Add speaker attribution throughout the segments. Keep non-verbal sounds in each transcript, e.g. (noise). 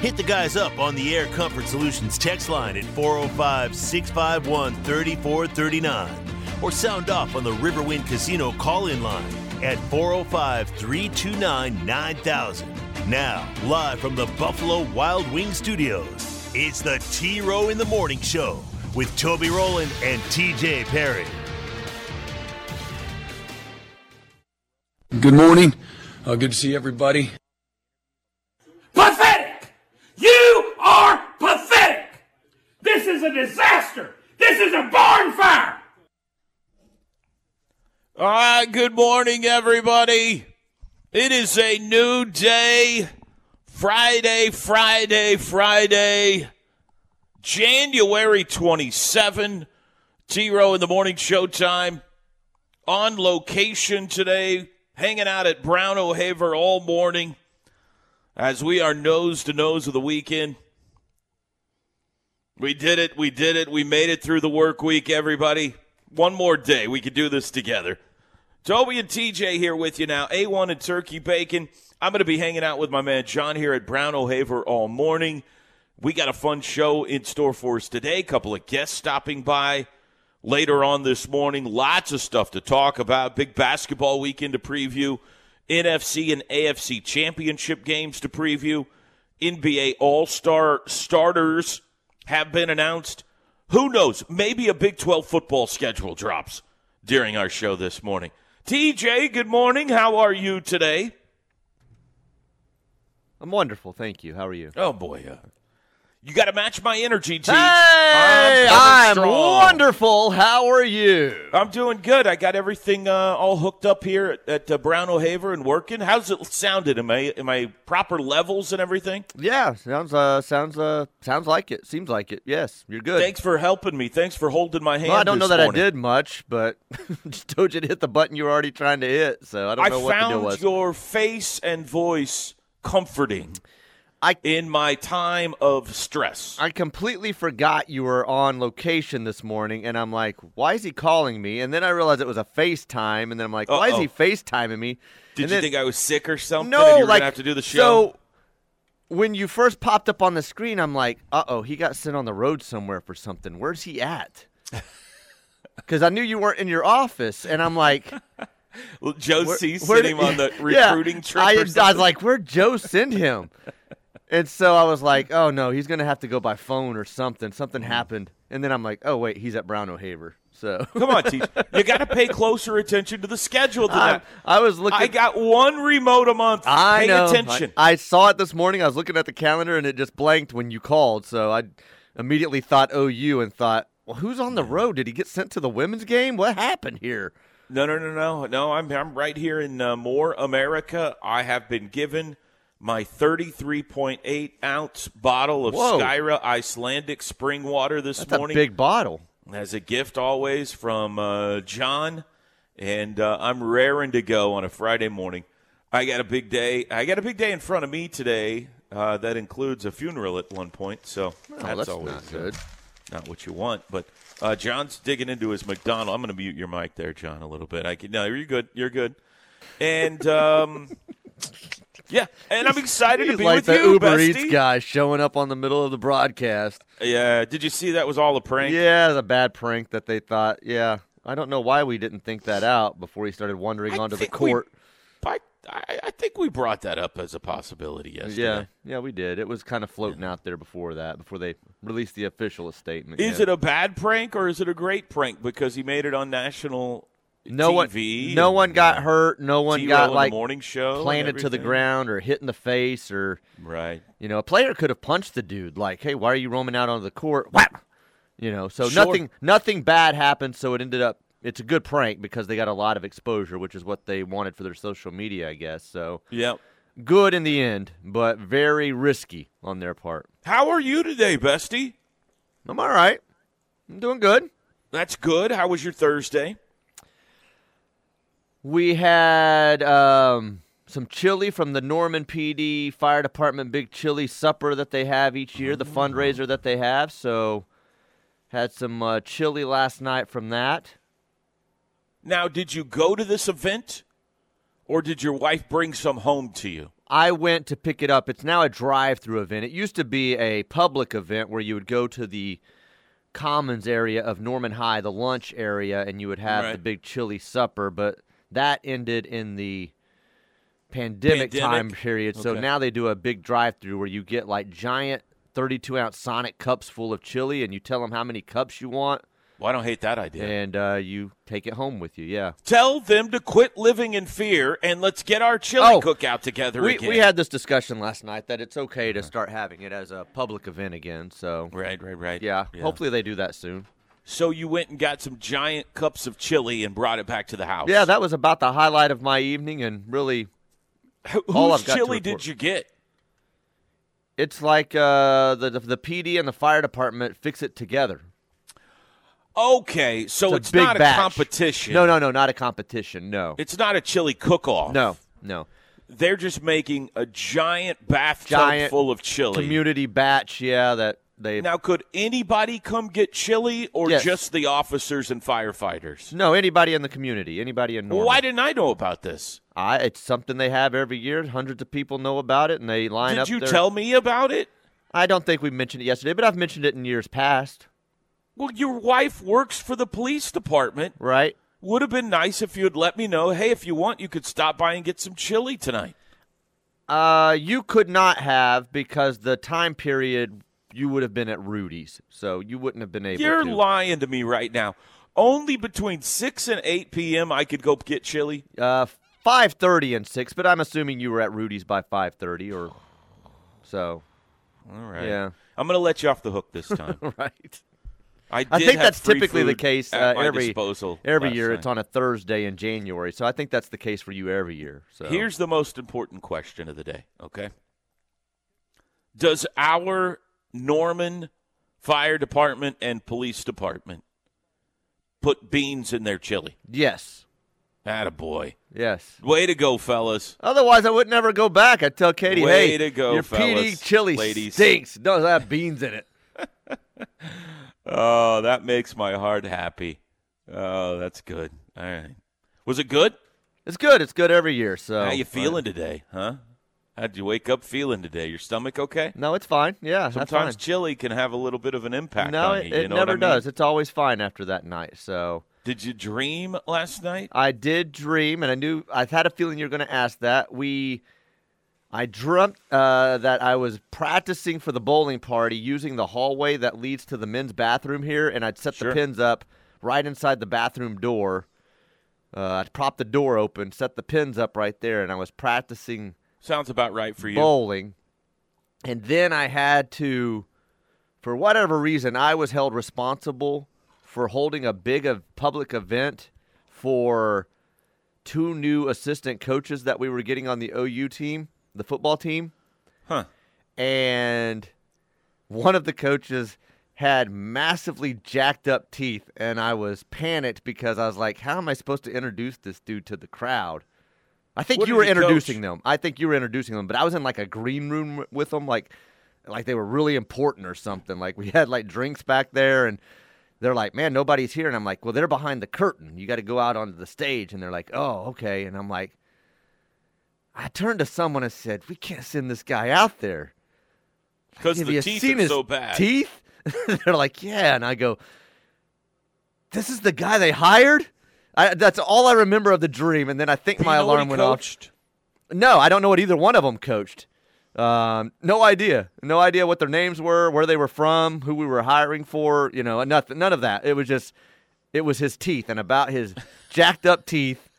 Speaker 1: Hit the guys up on the Air Comfort Solutions text line at 405 651 3439 or sound off on the Riverwind Casino call in line at 405 329 9000. Now, live from the Buffalo Wild Wing Studios, it's the T Row in the Morning Show with Toby Rowland and TJ Perry.
Speaker 2: Good morning. Uh, good to see everybody.
Speaker 3: Pathetic! You are pathetic! This is a disaster! This is a barn fire!
Speaker 4: All right, good morning, everybody. It is a new day. Friday, Friday, Friday, January 27. T Row in the morning showtime. On location today, hanging out at Brown O'Haver all morning as we are nose to nose with the weekend. We did it. We did it. We made it through the work week, everybody. One more day. We could do this together. Toby and TJ here with you now. A1 and turkey bacon. I'm going to be hanging out with my man John here at Brown O'Haver all morning. We got a fun show in store for us today. A couple of guests stopping by later on this morning. Lots of stuff to talk about. Big basketball weekend to preview. NFC and AFC championship games to preview. NBA All Star starters have been announced. Who knows? Maybe a Big 12 football schedule drops during our show this morning. TJ, good morning. How are you today?
Speaker 5: I'm wonderful, thank you. How are you?
Speaker 4: Oh, boy. Uh, you got to match my energy, Teach.
Speaker 5: Hey, I'm, I'm wonderful. How are you?
Speaker 4: I'm doing good. I got everything uh, all hooked up here at, at uh, Brown O'Haver and working. How's it sounded? Am I am I proper levels and everything?
Speaker 5: Yeah, sounds uh sounds uh sounds like it. Seems like it. Yes, you're good.
Speaker 4: Thanks for helping me. Thanks for holding my hand.
Speaker 5: Well, I don't know that
Speaker 4: morning.
Speaker 5: I did much, but (laughs) just told you to hit the button you were already trying to hit. So I don't know
Speaker 4: I
Speaker 5: what the deal
Speaker 4: found your face and voice comforting.
Speaker 5: I
Speaker 4: in my time of stress.
Speaker 5: I completely forgot you were on location this morning, and I'm like, why is he calling me? And then I realized it was a FaceTime, and then I'm like, why is he
Speaker 4: Uh-oh.
Speaker 5: FaceTiming me?
Speaker 4: Did
Speaker 5: And
Speaker 4: you
Speaker 5: then-
Speaker 4: think I was sick or something?
Speaker 5: No,
Speaker 4: and you were
Speaker 5: like
Speaker 4: have to do the show.
Speaker 5: So when you first popped up on the screen, I'm like, uh oh, he got sent on the road somewhere for something. Where's he at? (laughs) Because I knew you weren't in your office, and I'm like,
Speaker 4: Joe
Speaker 5: where-
Speaker 4: C's
Speaker 5: where
Speaker 4: sitting on (laughs) the
Speaker 5: Yeah,
Speaker 4: recruiting trip.
Speaker 5: I, I was like, where'd Joe send him? (laughs) and so I was like, oh no, he's gonna have to go by phone or something. Something
Speaker 4: Mm-hmm.
Speaker 5: happened, and then I'm like, oh wait, he's at Brown O'Haver. So
Speaker 4: Come on, Teach. (laughs) You got to pay closer attention to the schedule than
Speaker 5: I. I was looking.
Speaker 4: I got one remote a month.
Speaker 5: I
Speaker 4: pay
Speaker 5: know.
Speaker 4: attention.
Speaker 5: I, I saw it this morning. I was looking at the calendar and it just blanked when you called. So I immediately thought OU and thought, well, who's on the road? Did he get sent to the women's game? What happened here?
Speaker 4: No, no, no, no, no. I'm I'm right here in uh, Moore, America. I have been given my 33.8 ounce bottle of
Speaker 5: Whoa.
Speaker 4: Skyra Icelandic spring water this
Speaker 5: That's
Speaker 4: morning
Speaker 5: a big bottle.
Speaker 4: as a gift always from uh, John, and uh, I'm raring to go on a Friday morning. I got a big day. I got a big day in front of me today. Uh, that includes a funeral at one point, so that's,
Speaker 5: Oh, that's
Speaker 4: always
Speaker 5: not
Speaker 4: uh,
Speaker 5: good.
Speaker 4: not what you want. But uh, John's digging into his McDonald. I'm going to mute your mic there, John, a little bit. I can, no, you're good. You're good. And um, (laughs) yeah, and I'm excited to be
Speaker 5: like
Speaker 4: with
Speaker 5: the
Speaker 4: you,
Speaker 5: Uber
Speaker 4: bestie.
Speaker 5: Eats guy showing up on the middle of the broadcast.
Speaker 4: Yeah, did you see that was all a prank?
Speaker 5: Yeah, a bad prank that they thought. Yeah, I don't know why we didn't think that out before he started wandering
Speaker 4: I
Speaker 5: onto the
Speaker 4: think we-
Speaker 5: court.
Speaker 4: I, I, think we brought that up as a possibility yesterday.
Speaker 5: Yeah, yeah, we did. It was kind of floating out there before that, before they released the official statement.
Speaker 4: Is
Speaker 5: yeah.
Speaker 4: it a bad prank or is it a great prank because he made it on national
Speaker 5: no
Speaker 4: TV?
Speaker 5: one? No one got hurt. No one got like
Speaker 4: morning show
Speaker 5: planted to the ground or hit in the face or
Speaker 4: Right.
Speaker 5: you know a player could have punched the dude like, hey, why are you roaming out onto the court? Whap! You know, so
Speaker 4: Sure.
Speaker 5: nothing nothing bad happened. So it ended up. It's a good prank because they got a lot of exposure, which is what they wanted for their social media, I guess. So
Speaker 4: Yep.
Speaker 5: good in the end, but very risky on their part.
Speaker 4: How are you today, bestie?
Speaker 5: I'm all right. I'm doing good.
Speaker 4: That's good. How was your Thursday?
Speaker 5: We had um, some chili from the Norman PD Fire Department big chili supper that they have each year, the fundraiser that they have. So, had some uh, chili last night from that.
Speaker 4: Now, did you go to this event or did your wife bring some home to you?
Speaker 5: I went to pick it up. It's now a drive-through event. It used to be a public event where you would go to the commons area of Norman High, the lunch area, and you would have the big chili supper. But that ended in the pandemic,
Speaker 4: Pandemic?
Speaker 5: time period. So
Speaker 4: Okay.
Speaker 5: now they do a big drive-through where you get like giant 32-ounce Sonic cups full of chili, and you tell them how many cups you want,
Speaker 4: Well, I don't hate that idea.
Speaker 5: and uh, you take it home with you. Yeah.
Speaker 4: Tell them to quit living in fear and let's get our chili
Speaker 5: Oh,
Speaker 4: cookout together
Speaker 5: We,
Speaker 4: again.
Speaker 5: we had this discussion last night that it's okay to start having it as a public event again. So
Speaker 4: right, right, right.
Speaker 5: yeah, hopefully they do that soon.
Speaker 4: So you went and got some giant cups of chili and brought it back to the house.
Speaker 5: Yeah, that was about the highlight of my evening, and really,
Speaker 4: Wh-
Speaker 5: all I've got
Speaker 4: chili did you get?
Speaker 5: it's like uh, the the PD and the fire department fix it together.
Speaker 4: Okay, so
Speaker 5: It's
Speaker 4: it's,
Speaker 5: a
Speaker 4: not
Speaker 5: batch.
Speaker 4: a competition.
Speaker 5: No, no, no, not a competition. No,
Speaker 4: It's not a chili cook-off.
Speaker 5: no, no.
Speaker 4: They're just making a giant bathtub
Speaker 5: Giant
Speaker 4: full of chili.
Speaker 5: Community batch, yeah. That they
Speaker 4: Now, could anybody come get chili or
Speaker 5: Yes.
Speaker 4: just the officers and firefighters?
Speaker 5: no anybody in the community, anybody in
Speaker 4: Well,
Speaker 5: Norman.
Speaker 4: why didn't I know about this?
Speaker 5: I, it's something they have every year. Hundreds of people know about it, and they line
Speaker 4: Did
Speaker 5: up.
Speaker 4: Did you
Speaker 5: their-
Speaker 4: tell me about it?
Speaker 5: I don't think we mentioned it yesterday, but I've mentioned it in years past.
Speaker 4: Well, your wife works for the police department.
Speaker 5: Right?
Speaker 4: Would have been nice if you had let me know. Hey, if you want, you could stop by and get some chili tonight.
Speaker 5: Uh, you could not have because the time period you would have been at Rudy's, so you wouldn't have been able
Speaker 4: You're
Speaker 5: to.
Speaker 4: lying to me right now. Only between six and eight p.m. I could go get chili.
Speaker 5: Uh, five thirty and six, but I'm assuming you were at Rudy's by five thirty, or so.
Speaker 4: All right.
Speaker 5: Yeah.
Speaker 4: I'm going to let you off the hook this (laughs) time.
Speaker 5: Right.
Speaker 4: I,
Speaker 5: I think that's typically the case uh, every
Speaker 4: disposal
Speaker 5: every year.
Speaker 4: night.
Speaker 5: It's on a Thursday in January, so I think that's the case for you every year. So
Speaker 4: Here's the most important question of the day, okay? Does our Norman Fire Department and Police Department put beans in their chili?
Speaker 5: yes,
Speaker 4: boy.
Speaker 5: yes.
Speaker 4: Way to go, fellas.
Speaker 5: Otherwise, I would never go back. I'd tell Katie,
Speaker 4: Way
Speaker 5: "Hey,
Speaker 4: to go,
Speaker 5: your PD chili
Speaker 4: ladies."
Speaker 5: stinks. Doesn't have beans in it." (laughs)
Speaker 4: Oh, that makes my heart happy. Oh, that's good. All right. Was it good?
Speaker 5: It's good. It's good every year. So
Speaker 4: How you feeling today, huh? How'd you wake up feeling today? Your stomach okay?
Speaker 5: No, it's fine. Yeah, that's
Speaker 4: Sometimes chili can have a little bit of an impact
Speaker 5: No,
Speaker 4: on
Speaker 5: it,
Speaker 4: you.
Speaker 5: it
Speaker 4: you know
Speaker 5: never
Speaker 4: I mean?
Speaker 5: does. It's always fine after that night. So
Speaker 4: Did you dream last night?
Speaker 5: I did dream, and I knew I had a feeling you were going to ask that. We, I dreamt uh, that I was practicing for the bowling party using the hallway that leads to the men's bathroom here, and I'd set
Speaker 4: Sure.
Speaker 5: the pins up right inside the bathroom door. Uh, I'd prop the door open, set the pins up right there, and I was practicing
Speaker 4: Sounds about right for you.
Speaker 5: bowling. And then I had to, for whatever reason, I was held responsible for holding a big of public event for two new assistant coaches that we were getting on the OU team, the football team.
Speaker 4: Huh.
Speaker 5: And one of the coaches had massively jacked up teeth, and I was panicked because I was like, how am I supposed to introduce this dude to the crowd? I think
Speaker 4: What
Speaker 5: you were introducing
Speaker 4: coach?
Speaker 5: them. I think you were introducing them, but I was in like a green room with them, like like they were really important or something. Like we (laughs) had like drinks back there, and they're like, "Man, nobody's here," and I'm like, "Well, they're behind the curtain. You got to go out onto the stage." And they're like, "Oh, okay." And I'm like, I turned to someone and said, "We can't send this guy out there."
Speaker 4: Because the
Speaker 5: you
Speaker 4: teeth
Speaker 5: seen
Speaker 4: are
Speaker 5: his
Speaker 4: so bad.
Speaker 5: Teeth? (laughs) They're like, yeah. And I go, this is the guy they hired? I, that's all I remember of the dream. And then I think
Speaker 4: Do you
Speaker 5: my
Speaker 4: know what
Speaker 5: alarm went
Speaker 4: coached?
Speaker 5: off. No, I don't know what either one of them coached. Um, no idea. No idea what their names were, where they were from, who we were hiring for. You know, nothing. None of that. It was just, it was his teeth and about his (laughs) jacked up teeth.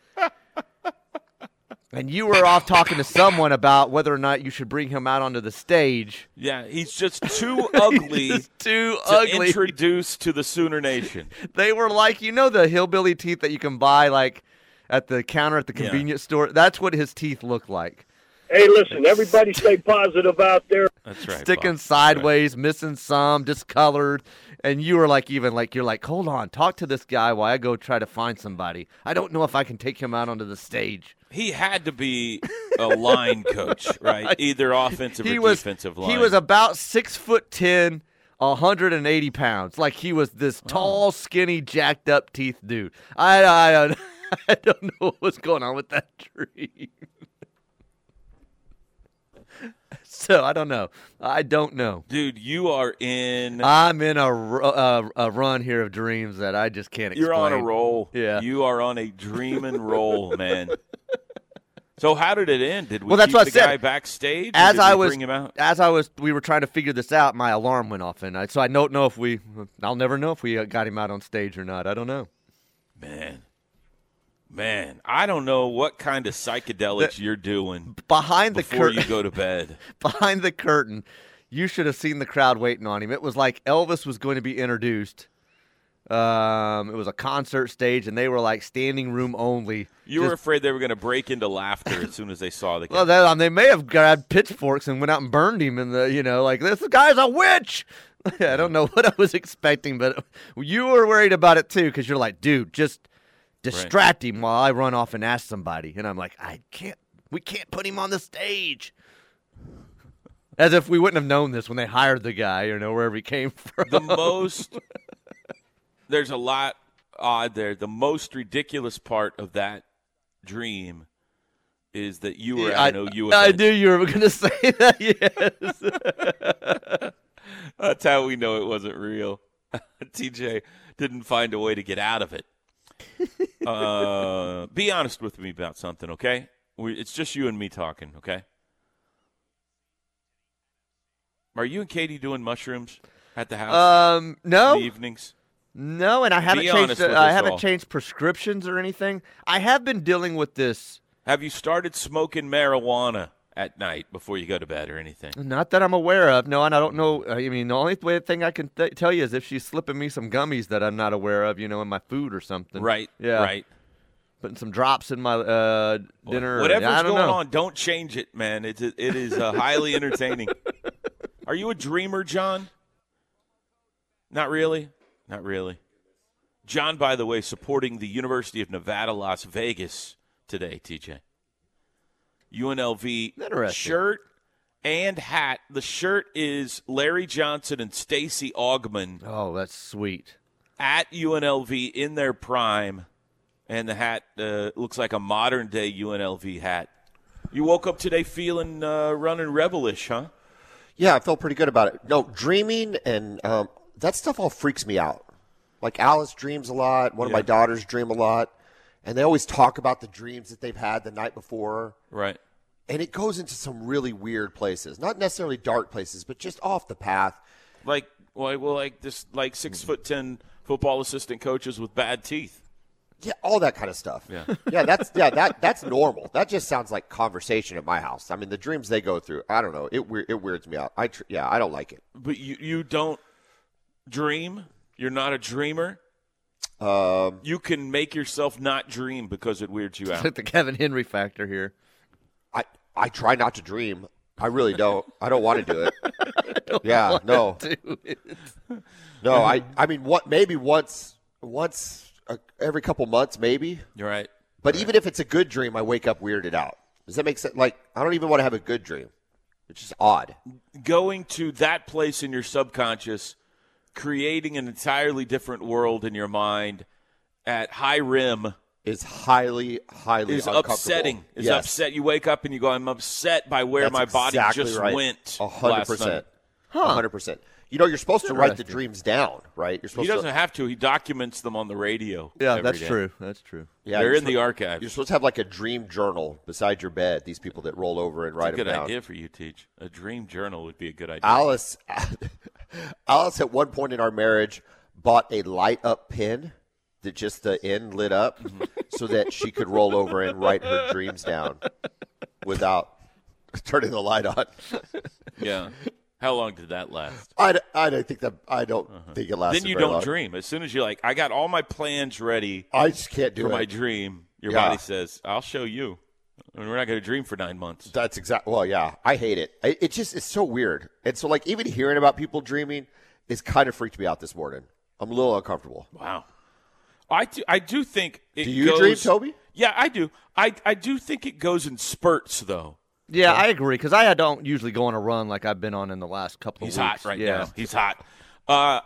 Speaker 5: And you were off talking to someone about whether or not you should bring him out onto the stage.
Speaker 4: Yeah, he's just (laughs) too ugly
Speaker 5: Just too
Speaker 4: to
Speaker 5: ugly.
Speaker 4: introduce to the Sooner Nation. (laughs)
Speaker 5: they were like, you know, the hillbilly teeth that you can buy like at the counter at the
Speaker 4: Yeah.
Speaker 5: convenience store. That's what his teeth look like.
Speaker 6: Hey, listen, everybody stay positive out there.
Speaker 4: That's right.
Speaker 5: Sticking
Speaker 4: Bob.
Speaker 5: sideways, missing some, discolored. And you were like, even like, you're like, hold on, talk to this guy while I go try to find somebody. I don't know if I can take him out onto the stage.
Speaker 4: He had to be a line coach, (laughs) right? Either offensive
Speaker 5: he
Speaker 4: or
Speaker 5: was
Speaker 4: defensive line.
Speaker 5: he was about six foot ten, 180 pounds. Like he was this tall, skinny, jacked up teeth dude. I I, (laughs) I don't know what was going on with that (laughs) dream. (laughs) so I don't know. I don't know.
Speaker 4: Dude, you are in.
Speaker 5: I'm in a, uh, a run here of dreams that I just can't explain.
Speaker 4: You're on a roll.
Speaker 5: Yeah.
Speaker 4: You are on a dreaming roll, man. So how did it end? Did we
Speaker 5: Well, that's what I
Speaker 4: the
Speaker 5: said.
Speaker 4: guy backstage?
Speaker 5: As I was,
Speaker 4: bring him out?
Speaker 5: as I was, we were trying to figure this out. My alarm went off, and I, so I don't know if we. I'll never know if we uh, got him out on stage or not. I don't know.
Speaker 4: Man, man, I don't know what kind of psychedelics you're doing
Speaker 5: Behind the
Speaker 4: before
Speaker 5: curtain,
Speaker 4: you go to bed. (laughs)
Speaker 5: behind the curtain, you should have seen the crowd waiting on him. It was like Elvis was going to be introduced. Um, it was a concert stage, and they were like standing room only.
Speaker 4: You were afraid they were going to break into laughter as soon as they saw the guy. (laughs)
Speaker 5: well, they, um, they may have grabbed pitchforks and went out and burned him in the, you know, like this guy's a witch. (laughs) I don't know what I was expecting, but you were worried about it too because you're like, dude, just distract him while I run off and ask somebody. And I'm like, I can't. We can't put him on the stage. As if we wouldn't have known this when they hired the guy, or know wherever he came (laughs) from.
Speaker 4: the most there's a lot odd there. The most ridiculous part of that dream is that you were
Speaker 5: I,
Speaker 4: at an OU
Speaker 5: I knew you were going (laughs) to say that. Yes. (laughs)
Speaker 4: That's how we know it wasn't real. TJ didn't find a way to get out of it. (laughs) Uh, be honest with me about something, okay? We, it's just you and me talking, okay? Are you and Katie doing mushrooms at the house
Speaker 5: um,
Speaker 4: in
Speaker 5: no,
Speaker 4: the evenings?
Speaker 5: no, and I haven't
Speaker 4: Be
Speaker 5: changed. uh, I haven't
Speaker 4: all.
Speaker 5: changed prescriptions or anything. I have been dealing with this.
Speaker 4: Have you started smoking marijuana at night before you go to bed or anything?
Speaker 5: Not that I'm aware of. No, and I don't know. I mean, the only way, thing I can th- tell you is if she's slipping me some gummies that I'm not aware of, you know, in my food or something.
Speaker 4: Right.
Speaker 5: Yeah.
Speaker 4: Right.
Speaker 5: Putting some drops in my uh, dinner. or-
Speaker 4: Whatever's
Speaker 5: don't
Speaker 4: going
Speaker 5: know.
Speaker 4: on, don't change it, man. It's it is uh, highly (laughs) entertaining. Are you a dreamer, John? Not really. Not really. John, by the way, supporting the University of Nevada, Las Vegas today. TJ, UNLV shirt and hat. The shirt is Larry Johnson and Stacey Augmon
Speaker 5: Oh, that's sweet.
Speaker 4: at UNLV in their prime, and the hat uh, looks like a modern day UNLV hat. You woke up today feeling uh, running rebelish, huh?
Speaker 7: Yeah, I felt pretty good about it. No, dreaming and um, that stuff all freaks me out. Like Alice dreams a lot. One of my daughters dream a lot, and they always talk about the dreams that they've had the night before.
Speaker 4: Right.
Speaker 7: And it goes into some really weird places, not necessarily dark places, but just off the path.
Speaker 4: Like, well, like this, like six hmm. foot ten football assistant coaches with bad teeth.
Speaker 7: Yeah, all that kind of stuff.
Speaker 4: Yeah. (laughs)
Speaker 7: yeah, that's yeah, that that's normal. That just sounds like conversation at my house. I mean, the dreams they go through, I don't know. It it weirds me out. I tr- yeah, I don't like it.
Speaker 4: But you, you don't dream. You're not a dreamer.
Speaker 7: Um,
Speaker 4: You can make yourself not dream because it weirds you (laughs) out.
Speaker 5: like the Kevin Henry factor here.
Speaker 7: I I try not to dream. I really don't. I don't want to do it. (laughs) yeah, no, no. I I mean, what? Maybe once once uh, every couple months, maybe.
Speaker 4: You're right.
Speaker 7: But even if it's a good dream, I wake up weirded out. Does that make sense? Like, I don't even want to have a good dream. It's just odd.
Speaker 4: going to that place in your subconscious, creating an entirely different world in your mind at high rim
Speaker 7: Is highly, highly
Speaker 4: is upsetting. Is
Speaker 7: Yes.
Speaker 4: upset. You wake up and you go, I'm upset by where
Speaker 7: That's
Speaker 4: my body
Speaker 7: exactly
Speaker 4: just
Speaker 7: right.
Speaker 4: went.
Speaker 7: A hundred
Speaker 4: last night."
Speaker 7: percent. A hundred percent. You know, you're supposed to write the dreams down, right? You're supposed He
Speaker 4: doesn't
Speaker 7: to.
Speaker 4: have to. He documents them on the radio.
Speaker 5: Yeah,
Speaker 4: every
Speaker 5: that's
Speaker 4: day.
Speaker 5: true. That's true.
Speaker 7: Yeah,
Speaker 4: They're
Speaker 7: you're
Speaker 4: in the
Speaker 7: supposed-
Speaker 4: archives.
Speaker 7: You're supposed to have like a dream journal beside your bed. These people that roll over and
Speaker 4: It's a
Speaker 7: write
Speaker 4: good
Speaker 7: them down.
Speaker 4: idea for you, Teach. A dream journal would be a good idea.
Speaker 7: Alice, Alice, at one point in our marriage, bought a light up pen that just the end lit up,
Speaker 4: Mm-hmm.
Speaker 7: so that she could roll over and write her dreams down without turning the light on.
Speaker 4: yeah. How long did that last?
Speaker 7: I, I don't think that I don't think it lasted.
Speaker 4: Uh-huh. then you don't
Speaker 7: long.
Speaker 4: dream. As soon as you're like, I got all my plans ready
Speaker 7: I just can't do
Speaker 4: for
Speaker 7: it.
Speaker 4: my dream, your
Speaker 7: Yeah.
Speaker 4: body says, I'll show you. I mean, we're not going to dream for nine months.
Speaker 7: That's exactly. Well, yeah, I hate it. I, it just it's so weird. And so, like, even hearing about people dreaming is kind of freaked me out this morning. I'm a little uncomfortable.
Speaker 4: Wow. I do, I do think it
Speaker 7: Do you
Speaker 4: goes,
Speaker 7: dream, Toby?
Speaker 4: Yeah, I do. I, I do think it goes in spurts, though.
Speaker 5: Yeah, I agree because I don't usually go on a run like I've been on in the last couple
Speaker 4: He's
Speaker 5: of weeks.
Speaker 4: hot right
Speaker 5: yeah.
Speaker 4: now. He's hot. Uh,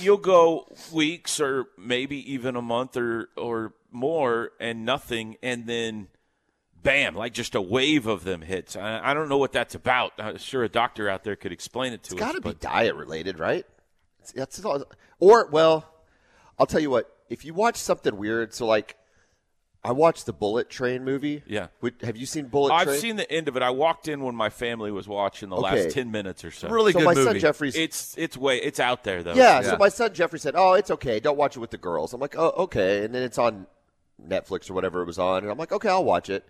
Speaker 4: you'll go weeks or maybe even a month or, or more and nothing, and then bam, like just a wave of them hits. I, I don't know what that's about. I'm sure a doctor out there could explain it to
Speaker 7: It's
Speaker 4: us.
Speaker 7: It's got to be diet related, right? It's, that's all, or well, I'll tell you what. If you watch something weird, so like, I watched the Bullet Train movie.
Speaker 4: Yeah.
Speaker 7: Would- have you seen Bullet train?
Speaker 4: I've seen the end of it. I walked in when my family was watching the
Speaker 7: Okay.
Speaker 4: last ten minutes or so.
Speaker 5: Really
Speaker 7: so
Speaker 5: good
Speaker 7: my
Speaker 5: movie.
Speaker 7: son Jeffrey's.
Speaker 4: It's it's way it's out there though.
Speaker 7: yeah,
Speaker 5: Yeah.
Speaker 7: So my son Jeffrey said, "Oh, it's okay. Don't watch it with the girls." I'm like, "Oh, okay." And then it's on Netflix or whatever it was on, and I'm like, "Okay, I'll watch it."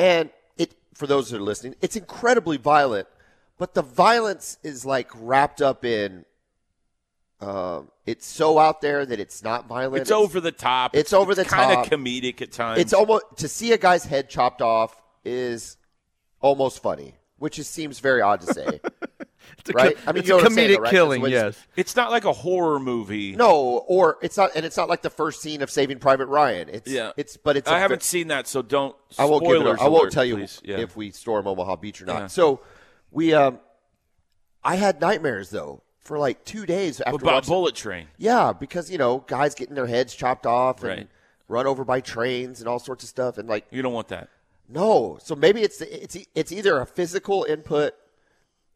Speaker 7: And it, for those that are listening, it's incredibly violent, but the violence is like wrapped up in. Um, it's so out there that it's not violent.
Speaker 4: It's over the top.
Speaker 7: it's over the
Speaker 4: kind
Speaker 7: top.
Speaker 4: of comedic at times.
Speaker 7: It's almost to see a guy's head chopped off is almost funny, which is, seems very odd to say,
Speaker 5: It's (laughs) a,
Speaker 7: right? I mean,
Speaker 5: it's
Speaker 7: you
Speaker 5: a
Speaker 7: know saying,
Speaker 5: comedic
Speaker 7: though, right?
Speaker 5: killing.
Speaker 7: It's-
Speaker 5: Yes.
Speaker 4: It's not like a horror movie.
Speaker 7: No, or it's not, and it's not like the first scene of Saving Private Ryan. It's
Speaker 4: Yeah.
Speaker 7: it's but it's.
Speaker 4: I
Speaker 7: a-
Speaker 4: haven't seen that, so don't.
Speaker 7: I won't give it.
Speaker 4: spoilers
Speaker 7: A, I won't tell you.
Speaker 4: Yeah.
Speaker 7: if we storm Omaha Beach or not.
Speaker 4: Yeah.
Speaker 7: So we, um, I had nightmares though for like two days after
Speaker 4: about
Speaker 7: watching.
Speaker 4: Bullet Train.
Speaker 7: Yeah, because you know guys getting their heads chopped off and
Speaker 4: Right.
Speaker 7: run over by trains and all sorts of stuff, and like
Speaker 4: You don't want that.
Speaker 7: no. So maybe it's it's it's either a physical input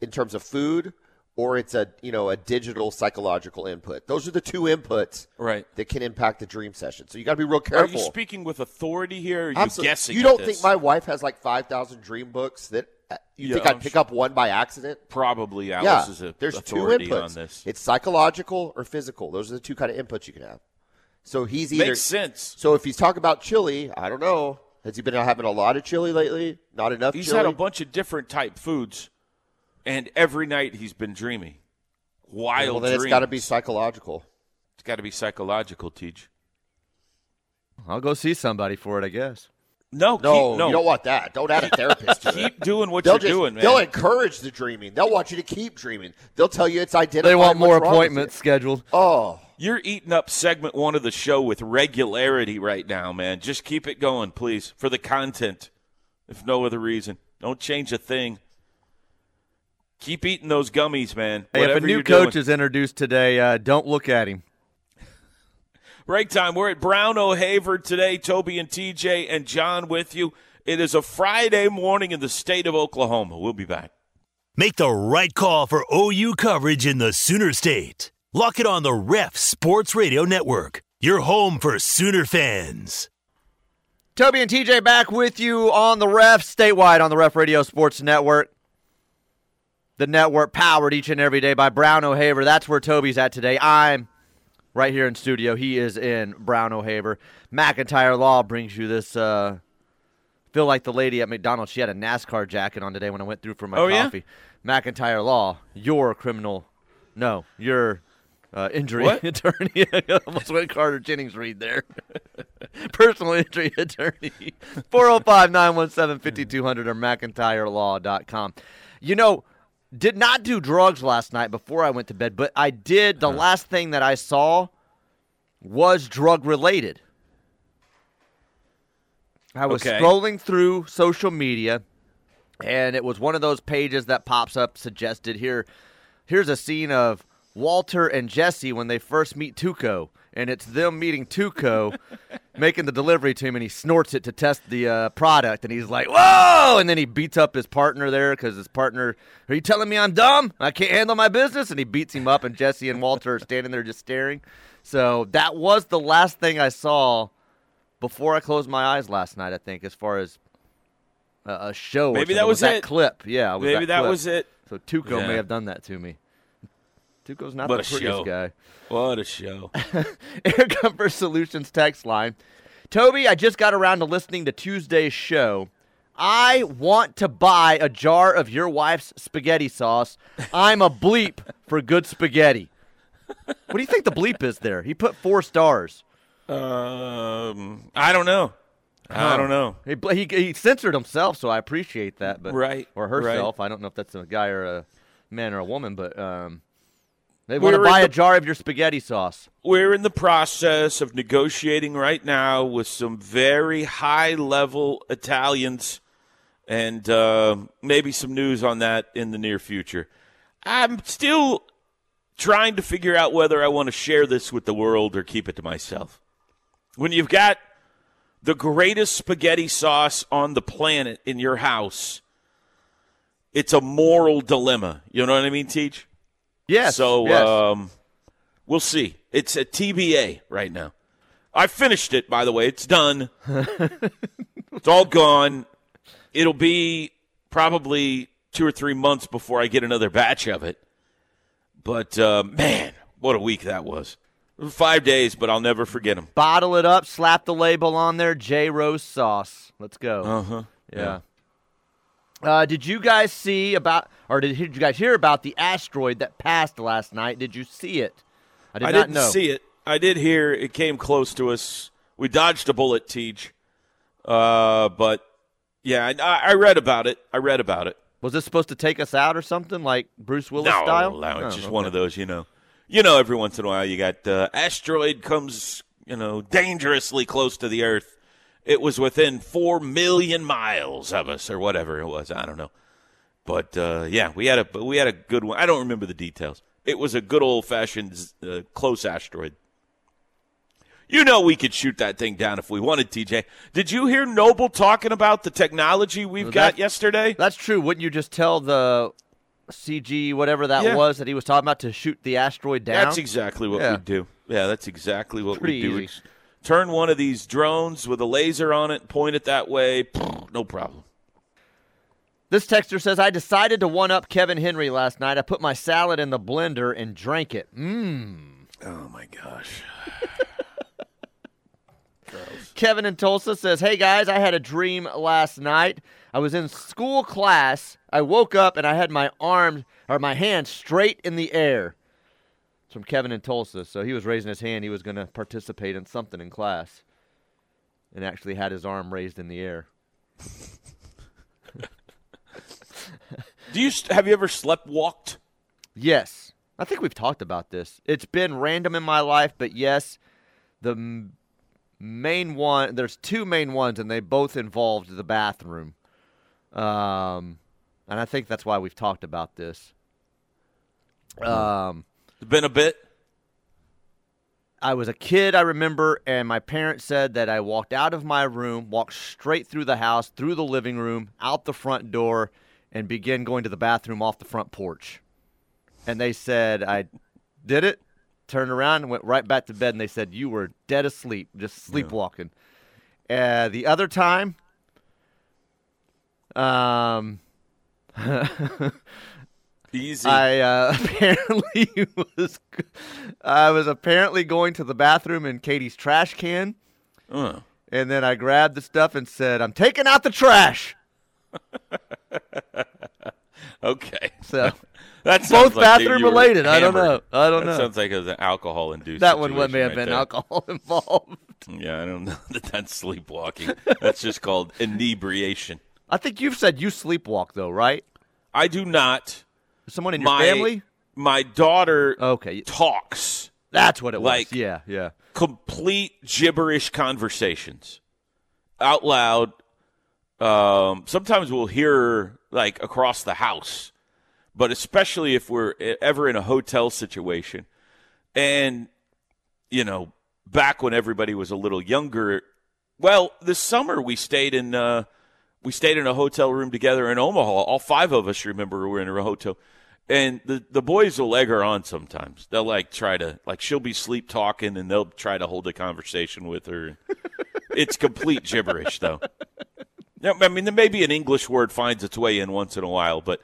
Speaker 7: in terms of food, or it's a you know a digital psychological input. Those are the two inputs
Speaker 4: Right.
Speaker 7: that can impact the dream session. So you got to be real careful.
Speaker 4: Are you speaking with authority here? Or are you
Speaker 7: Absolutely.
Speaker 4: guessing?
Speaker 7: You don't think my wife has like five thousand dream books that uh, you
Speaker 4: Yeah,
Speaker 7: think I'd pick
Speaker 4: sure.
Speaker 7: up one by accident?
Speaker 4: probably Alice
Speaker 7: yeah,
Speaker 4: is a
Speaker 7: there's two inputs.
Speaker 4: on this.
Speaker 7: It's psychological or physical. Those are the two kind of inputs you can have. So he's either
Speaker 4: Makes sense.
Speaker 7: So if he's talking about chili, I don't know. Has he been having a lot of chili lately? Not enough.
Speaker 4: He's
Speaker 7: chili?
Speaker 4: had a bunch of different type foods, and every night he's been dreaming. Wild
Speaker 7: Well, then it's
Speaker 4: dreams.
Speaker 7: got to be psychological.
Speaker 4: It's got to be psychological, Teach.
Speaker 5: I'll go see somebody for it, I guess.
Speaker 4: No,
Speaker 7: No,
Speaker 4: keep, no.
Speaker 7: you don't want that. Don't add a therapist to (laughs) it.
Speaker 4: keep doing what
Speaker 7: They'll
Speaker 4: you're
Speaker 7: just,
Speaker 4: doing, man.
Speaker 7: They'll encourage the dreaming. They'll want you to keep dreaming. They'll tell you it's identical.
Speaker 5: They want more appointments scheduled.
Speaker 7: Oh,
Speaker 4: You're eating up segment one of the show with regularity right now, man. Just keep it going, please, for the content, if no other reason. Don't change a thing. Keep eating those gummies, man.
Speaker 5: Hey, if a new coach
Speaker 4: doing.
Speaker 5: is introduced today, uh, don't look at him. (laughs)
Speaker 4: Break time. We're at Brown O'Haver today. Toby and TJ and John with you. It is a Friday morning in the state of Oklahoma. We'll be back.
Speaker 1: Make the right call for OU coverage in the Sooner State. Lock it on the Ref Sports Radio Network, your home for Sooner fans.
Speaker 5: Toby and TJ back with you on the Ref statewide on the Ref Radio Sports Network. The network powered each and every day by Brown O'Haver. That's where Toby's at today. I'm right here in studio. He is in Brown O'Haver. McIntyre Law brings you this. Uh, feel like the lady at McDonald's. She had a NASCAR jacket on today when I went through for my
Speaker 4: Oh, yeah?
Speaker 5: coffee. McIntyre Law, your criminal. No, your uh, injury
Speaker 4: What? (laughs)
Speaker 5: attorney. (laughs) I almost went Carter Jennings read there. (laughs) Personal injury attorney. 405 917 5200 or McIntyreLaw.com. You know, did not do drugs last night before I went to bed, but I did. The uh-huh. last thing that I saw was drug related. I was
Speaker 4: Okay.
Speaker 5: scrolling through social media, and it was one of those pages that pops up suggested here. Here's a scene of Walter and Jesse when they first meet Tuco, and it's them meeting Tuco, (laughs) making the delivery to him, and he snorts it to test the uh, product, and he's like, "Whoa!" And then he beats up his partner there because his partner, "Are you telling me I'm dumb? I can't handle my business?" And he beats him up, and Jesse and Walter are standing there just staring. So that was the last thing I saw before I closed my eyes last night. I think, as far as a, a show, or
Speaker 4: Maybe that
Speaker 5: something,
Speaker 4: was
Speaker 5: that
Speaker 4: it.
Speaker 5: clip. Yeah, was
Speaker 4: Maybe that
Speaker 5: clip.
Speaker 4: was it.
Speaker 5: So Tuco
Speaker 4: Yeah.
Speaker 5: may have done that to me. Tuco's not
Speaker 4: What
Speaker 5: the prettiest
Speaker 4: show.
Speaker 5: guy.
Speaker 4: What a show. (laughs)
Speaker 5: Air Comfort Solutions text line. Toby, I just got around to listening to Tuesday's show. I want to buy a jar of your wife's spaghetti sauce. I'm a bleep for good spaghetti. What do you think the bleep is there? He put four stars.
Speaker 4: um, I don't know. I don't know.
Speaker 5: He, he he censored himself, so I appreciate that. But
Speaker 4: Right,
Speaker 5: or
Speaker 4: right.
Speaker 5: herself. I don't know if that's a guy or a man or a woman, but um, they
Speaker 4: We're
Speaker 5: want to buy
Speaker 4: the-
Speaker 5: a jar of your spaghetti sauce.
Speaker 4: We're in the process of negotiating right now with some very high level Italians and uh, maybe some news on that in the near future. I'm still trying to figure out whether I want to share this with the world or keep it to myself. When you've got the greatest spaghetti sauce on the planet in your house, it's a moral dilemma. You know what I mean, Teach?
Speaker 5: Yes.
Speaker 4: So
Speaker 5: yes.
Speaker 4: um, we'll see. It's a TBA right now. I finished it, by the way. It's done. (laughs) it's all gone. It'll be probably two or three months before I get another batch of it. But uh, man, what a week that was. Five days, but I'll never forget them.
Speaker 5: Bottle it up, slap the label on there, J Rose sauce. Let's go.
Speaker 4: Uh huh.
Speaker 5: Yeah. Uh, did you guys see about, or did you guys hear about the asteroid that passed last night? Did you see it? I did
Speaker 4: I
Speaker 5: not
Speaker 4: didn't
Speaker 5: know.
Speaker 4: see it. I did hear it came close to us. We dodged a bullet, Teach. Uh, but yeah, I, I read about it. I read about it.
Speaker 5: Was this supposed to take us out or something like Bruce Willis
Speaker 4: no,
Speaker 5: style?
Speaker 4: no, it's
Speaker 5: Oh,
Speaker 4: just
Speaker 5: okay.
Speaker 4: one of those, you know. You know, every once in a while you got uh, asteroid comes, you know, dangerously close to the Earth. It was within four million miles of us, or whatever it was. I don't know, but uh, yeah, we had a we had a good one. I don't remember the details. It was a good old fashioned uh, close asteroid. You know, we could shoot that thing down if we wanted, TJ. Did you hear Noble talking about the technology we've
Speaker 5: Well,
Speaker 4: got yesterday?
Speaker 5: That's true. Wouldn't you just tell the CG whatever that
Speaker 4: Yeah.
Speaker 5: was that he was talking about to shoot the asteroid down?
Speaker 4: That's exactly what
Speaker 5: Yeah.
Speaker 4: we do. Yeah, that's exactly what
Speaker 5: Pretty
Speaker 4: we do.
Speaker 5: easy.
Speaker 4: It's turn one of these drones with a laser on it, point it that way, no problem.
Speaker 5: This texter says, I decided to one up Kevin Henry last night. I put my salad in the blender and drank it. Mmm.
Speaker 4: Oh my gosh. (laughs)
Speaker 5: Kevin in Tulsa says, Hey guys, I had a dream last night. I was in school class. I woke up and I had my arm or my hand straight in the air. It's from Kevin in Tulsa. So he was raising his hand. He was going to participate in something in class and actually had his arm raised in the air.
Speaker 4: Do you st- have you ever slept walked?
Speaker 5: Yes. I think we've talked about this. It's been random in my life, but yes, the m- main one, there's two main ones, and they both involved the bathroom. Um, and I think that's why we've talked about this. Um,
Speaker 4: It's been a bit.
Speaker 5: I was a kid, I remember, and my parents said that I walked out of my room, walked straight through the house, through the living room, out the front door, and began going to the bathroom off the front porch. And they said I did it, turned around, and went right back to bed, and they said, You were dead asleep, just sleepwalking. Uh, the other time, um, (laughs)
Speaker 4: Easy.
Speaker 5: I uh, (laughs) apparently (laughs) was I was apparently going to the bathroom in Katie's trash can,
Speaker 4: Uh,
Speaker 5: and then I grabbed the stuff and said, "I'm taking out the trash." (laughs)
Speaker 4: okay.
Speaker 5: So
Speaker 4: that's
Speaker 5: both
Speaker 4: like
Speaker 5: bathroom
Speaker 4: you were
Speaker 5: related. I don't know. I don't
Speaker 4: that
Speaker 5: know.
Speaker 4: sounds like it was an alcohol induced.
Speaker 5: that one may have been
Speaker 4: there.
Speaker 5: alcohol involved.
Speaker 4: Yeah, I don't know that that's sleepwalking. that's just called inebriation.
Speaker 5: I think you've said you sleepwalk though, right?
Speaker 4: I do not.
Speaker 5: Someone in your
Speaker 4: my
Speaker 5: family?
Speaker 4: my daughter
Speaker 5: Okay,
Speaker 4: talks
Speaker 5: that's what it
Speaker 4: Like-
Speaker 5: was. Yeah, yeah.
Speaker 4: complete gibberish conversations out loud. Um, sometimes we'll hear her, like across the house, but especially if we're ever in a hotel situation, and you know, back when everybody was a little younger. Well, this summer we stayed in uh, we stayed in a hotel room together in Omaha. All five of us remember we were in a hotel. And the, the boys will egg her on sometimes. They'll like try to like she'll be sleep talking and they'll try to hold a conversation with her. (laughs) it's complete gibberish though. Yeah, I mean, there may be an English word finds its way in once in a while, but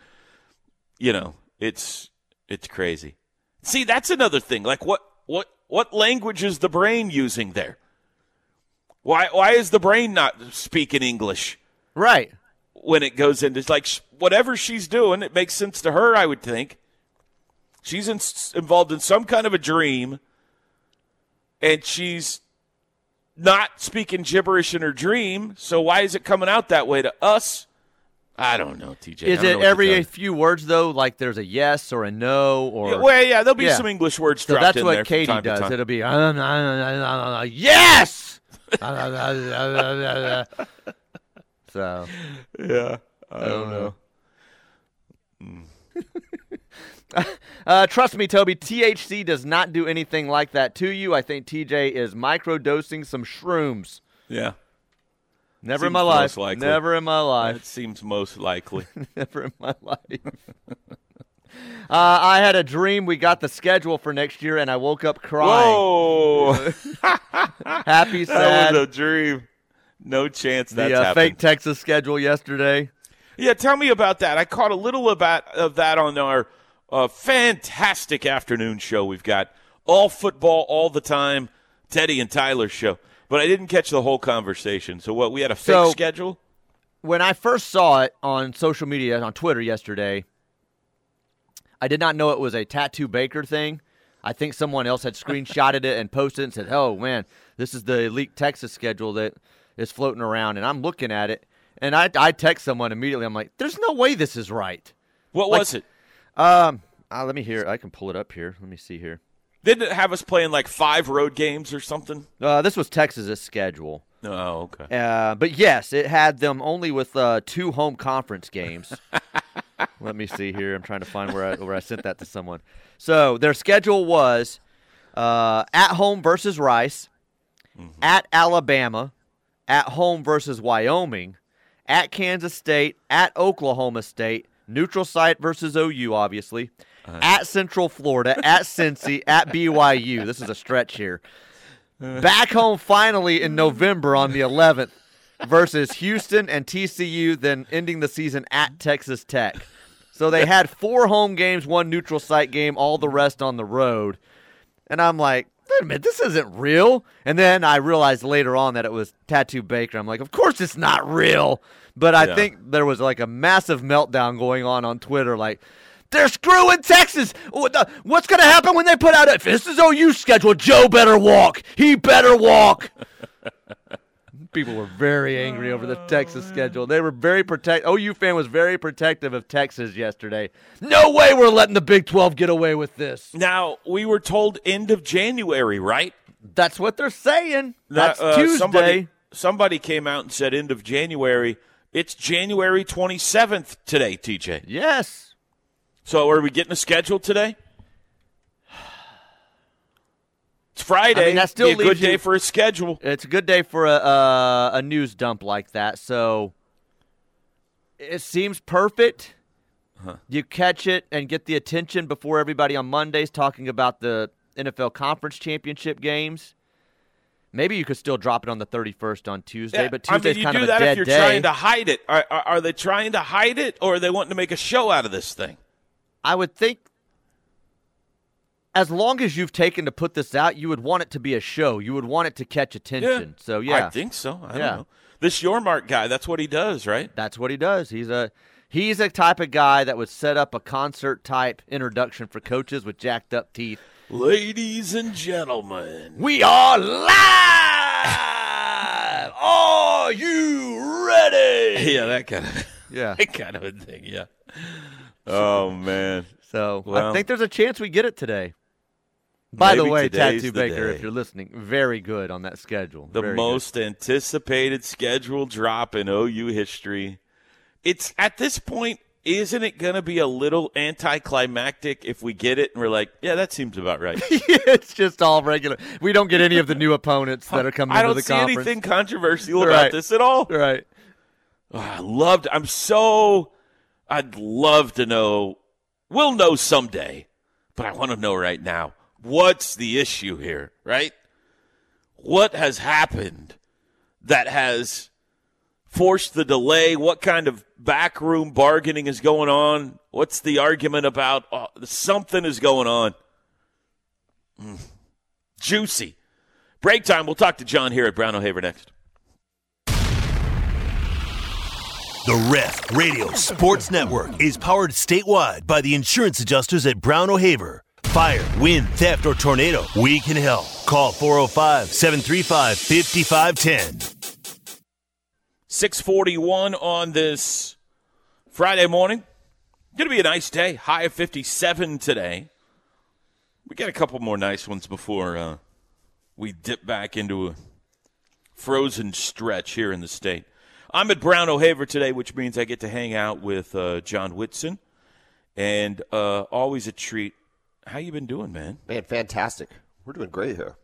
Speaker 4: you know, it's it's crazy. See, that's another thing. Like, what what what language is the brain using there? Why why is the brain not speaking English
Speaker 5: Right.
Speaker 4: when it goes into like whatever she's doing? It makes sense to her, I would think. She's in, involved in some kind of a dream, and she's not speaking gibberish in her dream. So why is it coming out that way to us? I don't know, TJ.
Speaker 5: Is it every few words though? Like there's a yes or a no or
Speaker 4: yeah, well, yeah, there'll be
Speaker 5: Yeah.
Speaker 4: some English words
Speaker 5: so that's
Speaker 4: in
Speaker 5: what Katie does. It'll be uh, yes. (laughs) so (laughs)
Speaker 4: Yeah, I don't know. (laughs)
Speaker 5: Uh, trust me, Toby. THC does not do anything like that to you. I think TJ is microdosing some shrooms.
Speaker 4: Yeah,
Speaker 5: Never in
Speaker 4: Seems
Speaker 5: my life. (laughs) Never in my life.
Speaker 4: seems most likely.
Speaker 5: Never in my life. uh, I had a dream. We got the schedule for next year, and I woke up crying.
Speaker 4: Whoa, (laughs)
Speaker 5: Happy, sad.
Speaker 4: that was a dream. No chance that's
Speaker 5: the uh,
Speaker 4: happened.
Speaker 5: fake Texas schedule yesterday.
Speaker 4: Yeah, tell me about that. I caught a little about of that on our uh, fantastic afternoon show. We've got all football all the time, Teddy and Tyler's show. But I didn't catch the whole conversation. So what? We had a fake
Speaker 5: So-
Speaker 4: schedule.
Speaker 5: when I first saw it on social media on Twitter yesterday, I did not know it was a tattoo baker thing. I think someone else had screenshotted it and posted it and said, "Oh man, this is the elite Texas schedule that is floating around." And I'm looking at it, and I I text someone immediately. I'm like, "There's no way this is right."
Speaker 4: What
Speaker 5: Like-
Speaker 4: was it?
Speaker 5: Um, uh, let me hear. I can pull it up here. Let me see here.
Speaker 4: Didn't it have us playing like five road games or something?
Speaker 5: Uh, this was Texas's schedule.
Speaker 4: Oh, okay.
Speaker 5: Uh, but yes, it had them only with uh, two home conference games. (laughs) Let me see here. I'm trying to find where I, where I sent that to someone. So their schedule was uh, at home versus Rice, at Alabama, at home versus Wyoming, at Kansas State, at Oklahoma State, neutral site versus OU, obviously, uh-huh. at Central Florida, at Cincy, (laughs) at BYU. This is a stretch here. Uh-huh. Back home finally in November on the 11th versus Houston and TCU, then ending the season at Texas Tech. So they had four home games, one neutral site game, all the rest on the road. And I'm like, wait a minute, this isn't real. And then I realized later on that it was Tattoo Baker. I'm like, of course it's not real. But I
Speaker 4: Yeah.
Speaker 5: think there was like a massive meltdown going on on Twitter, like, they're screwing Texas. What's going to happen when they put out if this is OU schedule? Joe better walk. He better walk. (laughs) People were very angry over the Texas schedule. They were very protect. OU fan was very protective of Texas yesterday. No way we're letting the Big 12 get away with this.
Speaker 4: Now we were told end of January, right?
Speaker 5: That's what they're saying. That's
Speaker 4: That, uh,
Speaker 5: Tuesday.
Speaker 4: Somebody, somebody came out and said end of January. It's January 27th today, TJ.
Speaker 5: Yes.
Speaker 4: So are we getting a schedule today? It's Friday.
Speaker 5: I mean, that still
Speaker 4: Be a good
Speaker 5: you-
Speaker 4: day for a schedule.
Speaker 5: It's a good day for a, a a news dump like that. So it seems perfect. You catch it and get the attention before everybody on Mondays talking about the NFL conference championship games. Maybe you could still drop it on the 31st on Tuesday,
Speaker 4: Yeah,
Speaker 5: but
Speaker 4: I mean,
Speaker 5: Tuesday's
Speaker 4: you
Speaker 5: kind
Speaker 4: do
Speaker 5: of a
Speaker 4: that
Speaker 5: dead
Speaker 4: if you're
Speaker 5: day.
Speaker 4: trying to hide it. Are, are, are they trying to hide it, or are they wanting to make a show out of this thing?
Speaker 5: I would think as long as you've taken to put this out, you would want it to be a show. You would want it to catch attention. So yeah,
Speaker 4: I think so. I
Speaker 5: Yeah.
Speaker 4: don't know. This Yormark guy, that's what he does, right?
Speaker 5: That's what he does. He's a he's a type of guy that would set up a concert type introduction for coaches with jacked up teeth.
Speaker 4: Ladies and gentlemen,
Speaker 5: We are live. (laughs) Are you ready?
Speaker 4: yeah, that kind of (laughs)
Speaker 5: Yeah.
Speaker 4: that kind of a thing. Yeah. Oh man.
Speaker 5: So I think there's a chance we get it today. By the way, Tattoo Baker,
Speaker 4: day.
Speaker 5: if you're listening, very good on that schedule.
Speaker 4: the
Speaker 5: Very good.
Speaker 4: most anticipated schedule drop in OU history. It's at this point, isn't it going to be a little anticlimactic if we get it and we're like, yeah, that seems about right. (laughs)
Speaker 5: it's just all regular. We don't get any of the new opponents that are coming
Speaker 4: I don't
Speaker 5: the
Speaker 4: see
Speaker 5: conference.
Speaker 4: anything controversial
Speaker 5: Right.
Speaker 4: about this at all.
Speaker 5: Right.
Speaker 4: Oh, I loved. I'm so. I'd love to know. We'll know someday, but I want to know right now. What's the issue here? Right? What has happened that has forced the delay? What kind of backroom bargaining is going on? What's the argument about? Oh, something is going on. Mm. Juicy. Break time. We'll talk to John here at Brown O'Haver next.
Speaker 1: The Ref Radio Sports Network is powered statewide by the insurance adjusters at Brown O'Haver. Fire, wind, theft, or tornado, we can help. Call 405 735 5510.
Speaker 4: 641 on this Friday morning. Going to be a nice day. High of 57 today. We got a couple more nice ones before uh, we dip back into a frozen stretch here in the state. I'm at Brown O'Haver today, which means I get to hang out with uh, John Whitson, and uh, always a treat. How you been doing, man?
Speaker 7: Man, fantastic. We're doing great here.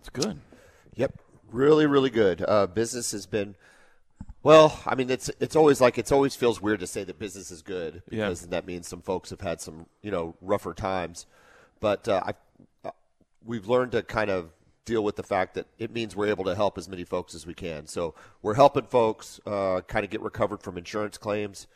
Speaker 4: It's good.
Speaker 7: Yep, really, really good. Uh, business has been. Well, I mean, it's it's always like it's always feels weird to say that business is good because
Speaker 4: Yeah.
Speaker 7: that means some folks have had some you know rougher times, but uh, I, uh, we've learned to kind of deal with the fact that it means we're able to help as many folks as we can. So we're helping folks uh, kind of get recovered from insurance claims,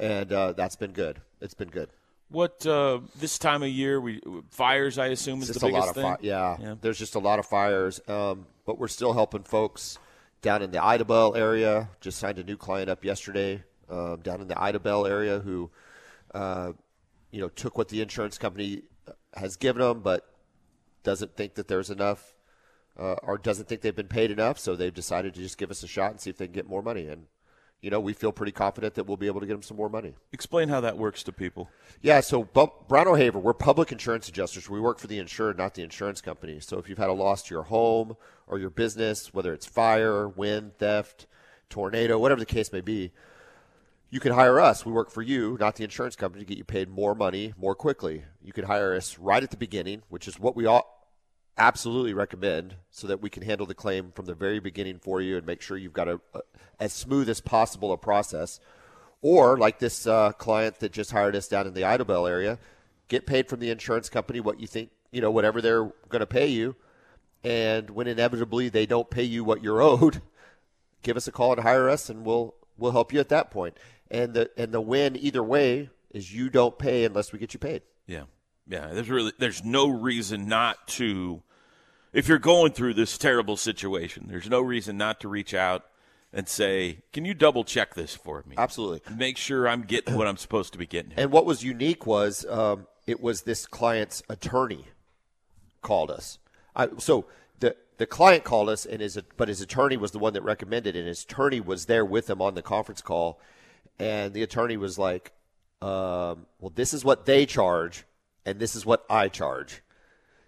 Speaker 7: and uh, that's been good. It's been good.
Speaker 4: What uh, this time of year? We fires, I assume, is the biggest
Speaker 7: lot of
Speaker 4: thing.
Speaker 7: fi- yeah,
Speaker 4: Yeah.
Speaker 7: There's just a lot of fires, um, but we're still helping folks down in the Idabel area. Just signed a new client up yesterday um, down in the Idabel area who, uh, you know, took what the insurance company has given them, but doesn't think that there's enough, uh, or doesn't think they've been paid enough. So they've decided to just give us a shot and see if they can get more money. And you know, we feel pretty confident that we'll be able to get them some more money.
Speaker 4: Explain how that works to people.
Speaker 7: Yeah, so Brown O'Haver, we're public insurance adjusters. We work for the insured, not the insurance company. So if you've had a loss to your home or your business, whether it's fire, wind, theft, tornado, whatever the case may be, you can hire us. We work for you, not the insurance company, to get you paid more money more quickly. You can hire us right at the beginning, which is what we all absolutely recommend so that we can handle the claim from the very beginning for you and make sure you've got a, a as smooth as possible a process. Or like this uh, client that just hired us down in the Idabel area, get paid from the insurance company what you think you know whatever they're going to pay you, and when inevitably they don't pay you what you're (laughs) owed, give us a call and hire us, and we'll we'll help you at that point. And the and the win either way is you don't pay unless we get you paid.
Speaker 4: Yeah. Yeah. There's really there's no reason not to if you're going through this terrible situation, there's no reason not to reach out and say, Can you double check this for me?
Speaker 7: Absolutely.
Speaker 4: Make sure I'm getting what I'm supposed to be getting. here."
Speaker 7: And what was unique was um, it was this client's attorney called us. I, so the the client called us, and his but his attorney was the one that recommended, and his attorney was there with him on the conference call, and the attorney was like, um, "Well, this is what they charge, and this is what I charge."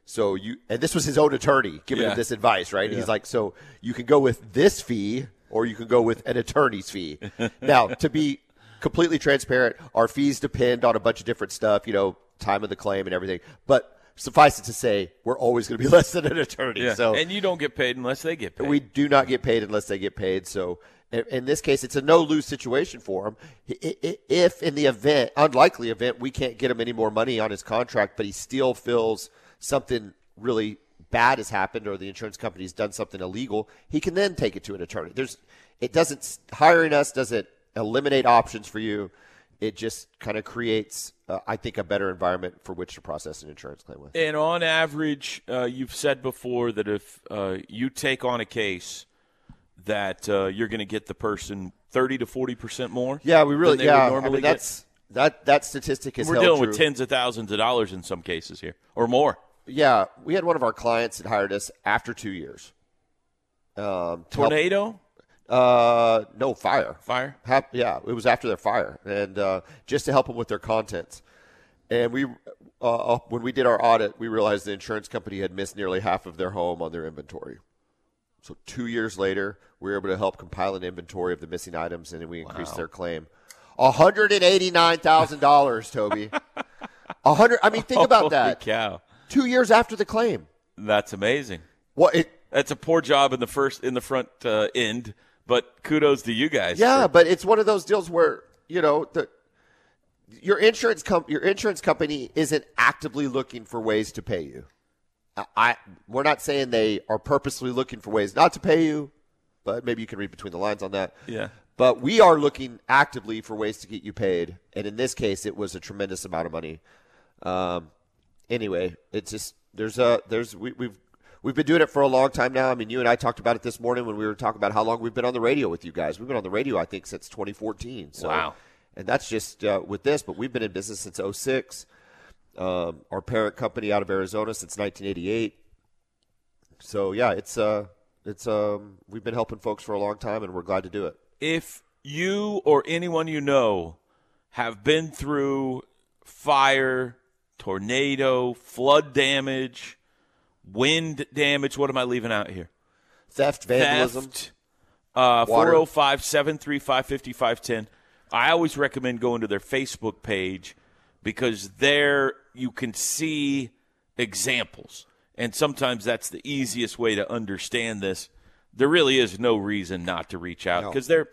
Speaker 7: So you and this was his own attorney giving
Speaker 4: Yeah.
Speaker 7: him this advice, right?
Speaker 4: Yeah.
Speaker 7: He's like, so you can go with this fee or you can go with an attorney's fee. (laughs) now, to be completely transparent, our fees depend on a bunch of different stuff, you know, time of the claim and everything. But suffice it to say, we're always going to be (laughs) less than an attorney.
Speaker 4: yeah.
Speaker 7: So
Speaker 4: and you don't get paid unless they get paid.
Speaker 7: we do not get paid unless they get paid. So in, this case, it's a no lose situation for him. If in the event, unlikely event, we can't get him any more money on his contract, but he still feels something really bad has happened or the insurance company's done something illegal, he can then take it to an attorney. There's, it doesn't hiring us doesn't eliminate options for you. It just kind of creates, uh, I think, a better environment for which to process an insurance claim with.
Speaker 4: And on average, uh, you've said before that if uh, you take on a case, that uh, you're going to get the person thirty to forty percent more.
Speaker 7: Yeah, we really,
Speaker 4: than they would
Speaker 7: yeah. I
Speaker 4: normally
Speaker 7: mean,
Speaker 4: get?
Speaker 7: that's that that statistic is
Speaker 4: We're dealing
Speaker 7: true.
Speaker 4: with tens of thousands of dollars in some cases here, or more.
Speaker 7: Yeah, we had one of our clients that hired us after two years. Um, to help-
Speaker 4: Tornado,
Speaker 7: uh, no fire.
Speaker 4: fire.
Speaker 7: Hap- yeah, it was after their fire, and uh, just to help them with their contents. And we, uh, when we did our audit, we realized the insurance company had missed nearly half of their home on their inventory. So two years later, we were able to help compile an inventory of the missing items, and then we increased their claim. Hundred and eighty-nine thousand dollars, Toby. A hundred. I mean, think about
Speaker 4: Holy
Speaker 7: that.
Speaker 4: cow,
Speaker 7: Two years after the claim.
Speaker 4: that's amazing.
Speaker 7: What? It,
Speaker 4: That's a poor job in the first in the front uh, end, but kudos to you guys.
Speaker 7: Yeah,
Speaker 4: for-
Speaker 7: but it's one of those deals where you know the your insurance com- your insurance company isn't actively looking for ways to pay you. I, we're not saying they are purposely looking for ways not to pay you, but maybe you can read between the lines on that.
Speaker 4: Yeah.
Speaker 7: But we are looking actively for ways to get you paid, and in this case, it was a tremendous amount of money. Um, anyway, it's just there's a there's we, we've we've been doing it for a long time now. I mean, you and I talked about it this morning when we were talking about how long we've been on the radio with you guys. We've been on the radio, I think, since 2014. So,
Speaker 4: Wow.
Speaker 7: And that's just uh, with this, but we've been in business since 06. Um, our parent company out of Arizona since 1988. So yeah, it's uh, it's um, we've been helping folks for a long time, and we're glad to do it.
Speaker 4: If you or anyone you know have been through fire, tornado, flood damage, wind damage, what am I leaving out here?
Speaker 7: Theft, vandalism.
Speaker 4: Theft. Uh, 405 735 5510. I always recommend going to their Facebook page because there you can see examples. And sometimes that's the easiest way to understand this. There really is no reason not to reach out
Speaker 7: No.
Speaker 4: because they're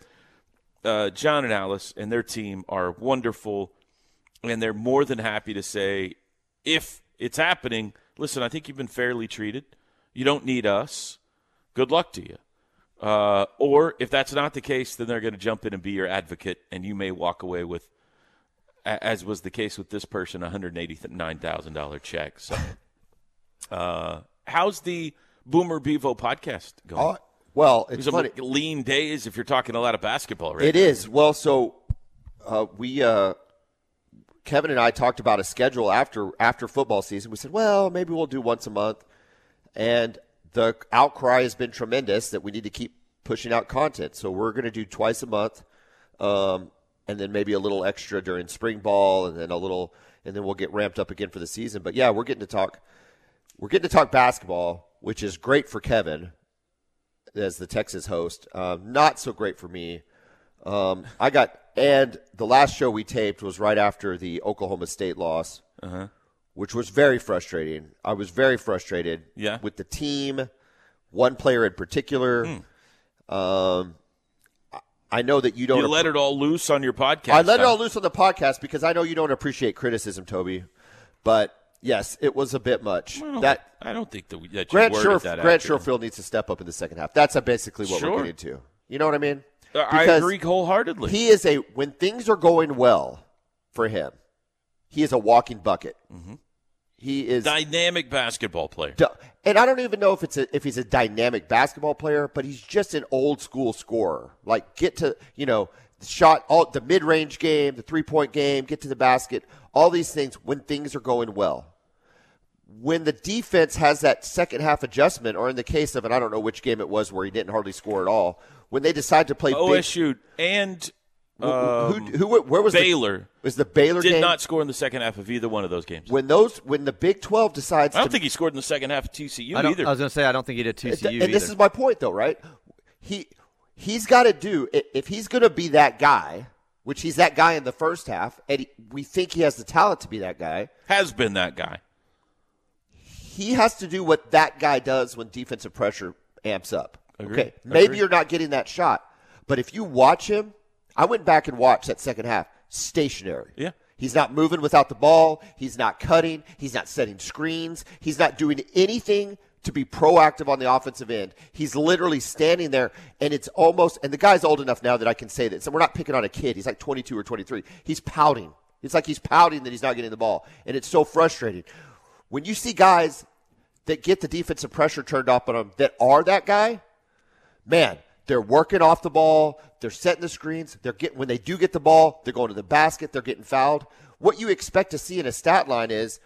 Speaker 4: uh, John and Alice and their team are wonderful, and they're more than happy to say if it's happening. Listen, I think you've been fairly treated. You don't need us. Good luck to you. Uh, or if that's not the case, then they're going to jump in and be your advocate, and you may walk away with, as was the case with this person, a hundred eighty nine thousand dollar check. So, (laughs) uh, how's the Boomer Bevo podcast going?
Speaker 7: Oh, well, it's
Speaker 4: a lean days if you're talking a lot of basketball, right?
Speaker 7: It is. Well, so uh, we uh, Kevin and I talked about a schedule after after football season. We said, well, maybe we'll do once a month, and the outcry has been tremendous that we need to keep pushing out content. So we're going to do twice a month, um, and then maybe a little extra during spring ball, and then a little, and then we'll get ramped up again for the season. But yeah, we're getting to talk. We're getting to talk basketball, which is great for Kevin as the Texas host. Um, not so great for me. Um, I got and the last show we taped was right after the Oklahoma State loss, which was very frustrating. I was very frustrated
Speaker 4: Yeah.
Speaker 7: with the team, one player in particular. Um, I- know that you don't.
Speaker 4: You let it all loose on your podcast.
Speaker 7: I let it all loose on the podcast because I know you don't appreciate criticism, Toby. But yes, it was a bit much.
Speaker 4: I don't,
Speaker 7: that
Speaker 4: I don't think that, we, that
Speaker 7: Grant, Sherf-
Speaker 4: that
Speaker 7: Grant. Sherfield needs to step up in the second half. That's basically what
Speaker 4: Sure.
Speaker 7: we're getting to. You know what I mean?
Speaker 4: Uh, I agree wholeheartedly.
Speaker 7: He is a when things are going well for him, he is a walking bucket.
Speaker 4: Mm-hmm.
Speaker 7: He is
Speaker 4: Dynamic basketball player.
Speaker 7: and I don't even know if it's a, if he's a dynamic basketball player, but he's just an old school scorer. Like get to you know the shot all the mid range game, the three point game, get to the basket, all these things when things are going well. When the defense has that second half adjustment, or in the case of, and I don't know which game it was where he didn't hardly score at all, when they decide to play big,
Speaker 4: OSU and
Speaker 7: who,
Speaker 4: um,
Speaker 7: who, who, where was the-
Speaker 4: Baylor
Speaker 7: was the Baylor
Speaker 4: did
Speaker 7: game?
Speaker 4: not score in the second half of either one of those games.
Speaker 7: when those when the Big Twelve decides
Speaker 4: I don't
Speaker 7: to
Speaker 4: think he scored in the second half of TCU
Speaker 5: I,
Speaker 4: either.
Speaker 5: I was going to say I don't think he did TCU
Speaker 7: and
Speaker 5: either.
Speaker 7: this is my point though, right? He he's got to do if he's going to be that guy, which he's that guy in the first half, and he, we think he has the talent to be that guy.
Speaker 4: Has been that guy.
Speaker 7: He has to do what that guy does when defensive pressure amps up.
Speaker 4: Agree.
Speaker 7: Okay, maybe
Speaker 4: Agree.
Speaker 7: you're not getting that shot, but if you watch him, I went back and watched that second half. Stationary.
Speaker 4: Yeah.
Speaker 7: He's not moving without the ball. He's not cutting. He's not setting screens. He's not doing anything to be proactive on the offensive end. He's literally standing there, and it's almost, and the guy's old enough now that I can say this. And we're not picking on a kid. He's like 22 or 23. He's pouting. It's like he's pouting that he's not getting the ball. And it's so frustrating. When you see guys that get the defensive pressure turned up on them that are that guy, man, they're working off the ball. They're setting the screens. They're getting when they do get the ball, they're going to the basket. They're getting fouled. What you expect to see in a stat line is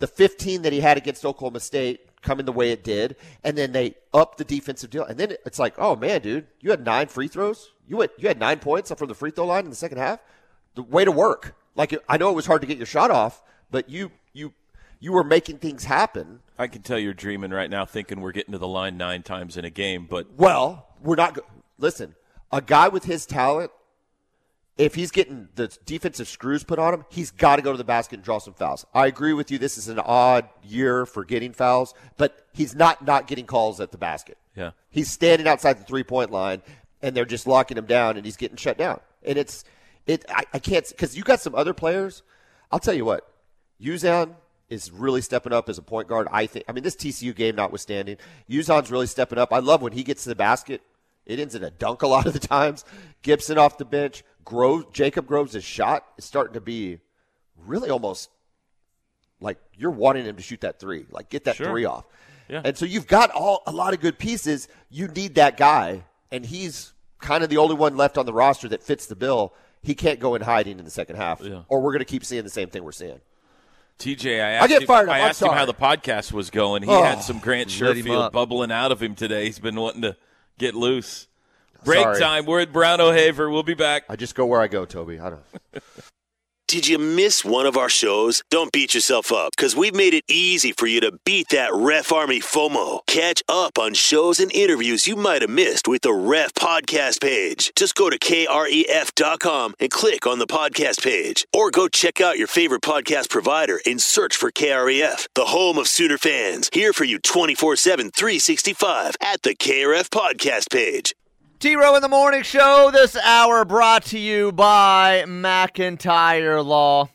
Speaker 7: the 15 that he had against Oklahoma State coming the way it did, and then they up the defensive deal, and then it's like, oh man, dude, you had nine free throws. You went, you had nine points from the free throw line in the second half. The way to work. Like I know it was hard to get your shot off, but you you you were making things happen.
Speaker 4: I can tell you're dreaming right now, thinking we're getting to the line nine times in a game. But
Speaker 7: Well, we're not. Go- Listen, a guy with his talent, if he's getting the defensive screws put on him, he's got to go to the basket and draw some fouls. I agree with you. This is an odd year for getting fouls, but he's not not getting calls at the basket.
Speaker 4: Yeah.
Speaker 7: he's standing outside the three point line, and they're just locking him down, and he's getting shut down. And it's it. I, I can't because you got some other players. I'll tell you what, Uzan is really stepping up as a point guard. I think. I mean, this TCU game notwithstanding, Uzan's really stepping up. I love when he gets to the basket. It ends in a dunk a lot of the times. Gibson off the bench. Groves, Jacob Groves' shot is starting to be really almost like you're wanting him to shoot that three, like get that
Speaker 4: Sure.
Speaker 7: three off.
Speaker 4: Yeah.
Speaker 7: And so you've got all a lot of good pieces. You need that guy, and he's kind of the only one left on the roster that fits the bill. He can't go in hiding in the second half,
Speaker 4: Yeah.
Speaker 7: or we're going to keep seeing the same thing we're seeing.
Speaker 4: TJ, I asked,
Speaker 7: get
Speaker 4: him,
Speaker 7: fired up.
Speaker 4: I asked him how the podcast was going. He
Speaker 7: Oh.
Speaker 4: had some Grant
Speaker 5: Lit
Speaker 4: Sherfield bubbling out of him today. He's been wanting to get loose. Break
Speaker 7: Sorry.
Speaker 4: time. We're at Brown O'Haver. We'll be back.
Speaker 7: I just go where I go, Toby. I don't.
Speaker 1: Did you miss one of our shows? Don't beat yourself up because we've made it easy for you to beat that Ref Army FOMO. Catch up on shows and interviews you might have missed with the Ref podcast page. Just go to kref.com and click on the podcast page. Or go check out your favorite podcast provider and search for KREF, the home of Sooner fans. Here for you 24 7, 365 at the KREF podcast page.
Speaker 5: T Row in the Morning Show this hour brought to you by McIntyre Law.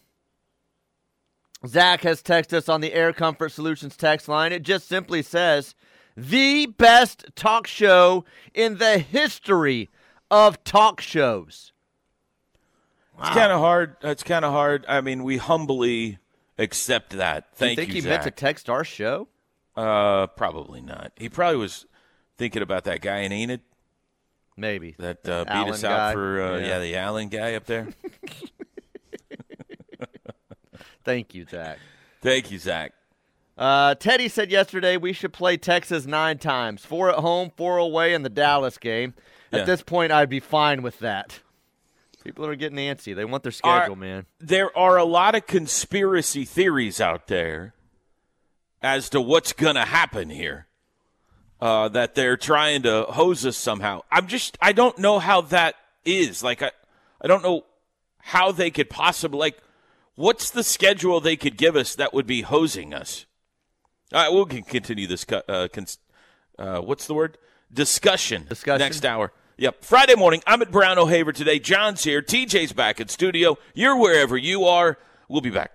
Speaker 5: Zach has texted us on the Air Comfort Solutions text line. It just simply says, the best talk show in the history of talk shows.
Speaker 4: It's kind of hard. It's kind of hard. I mean, we humbly accept that.
Speaker 5: Thank you.
Speaker 4: Do you
Speaker 5: think
Speaker 4: you,
Speaker 5: he
Speaker 4: Zach.
Speaker 5: meant to text our show?
Speaker 4: uh, probably not. He probably was thinking about that guy in Enid
Speaker 5: Maybe.
Speaker 4: that uh, beat
Speaker 5: Allen
Speaker 4: us out
Speaker 5: guy.
Speaker 4: for uh, yeah.
Speaker 5: Yeah.
Speaker 4: the Allen guy up there. (laughs)
Speaker 5: Thank you, Zach.
Speaker 4: Thank you, Zach.
Speaker 5: Uh, Teddy said yesterday we should play Texas nine times four at home, four away in the Dallas game. At
Speaker 4: Yeah.
Speaker 5: this point, I'd be fine with that. People are getting antsy. They want their
Speaker 4: Are-
Speaker 5: schedule, man.
Speaker 4: There are a lot of conspiracy theories out there as to what's going to happen here. Uh, that they're trying to hose us somehow. I'm just, I don't know how that is. Like, I, I don't know how they could possibly, like, what's the schedule they could give us that would be hosing us? All right, we'll continue this. Uh, cons- uh, what's the word? Discussion.
Speaker 5: Discussion.
Speaker 4: Next hour. Yep. Friday morning. I'm at Brown O'Haver today. John's here. TJ's back in studio. You're wherever you are. We'll be back.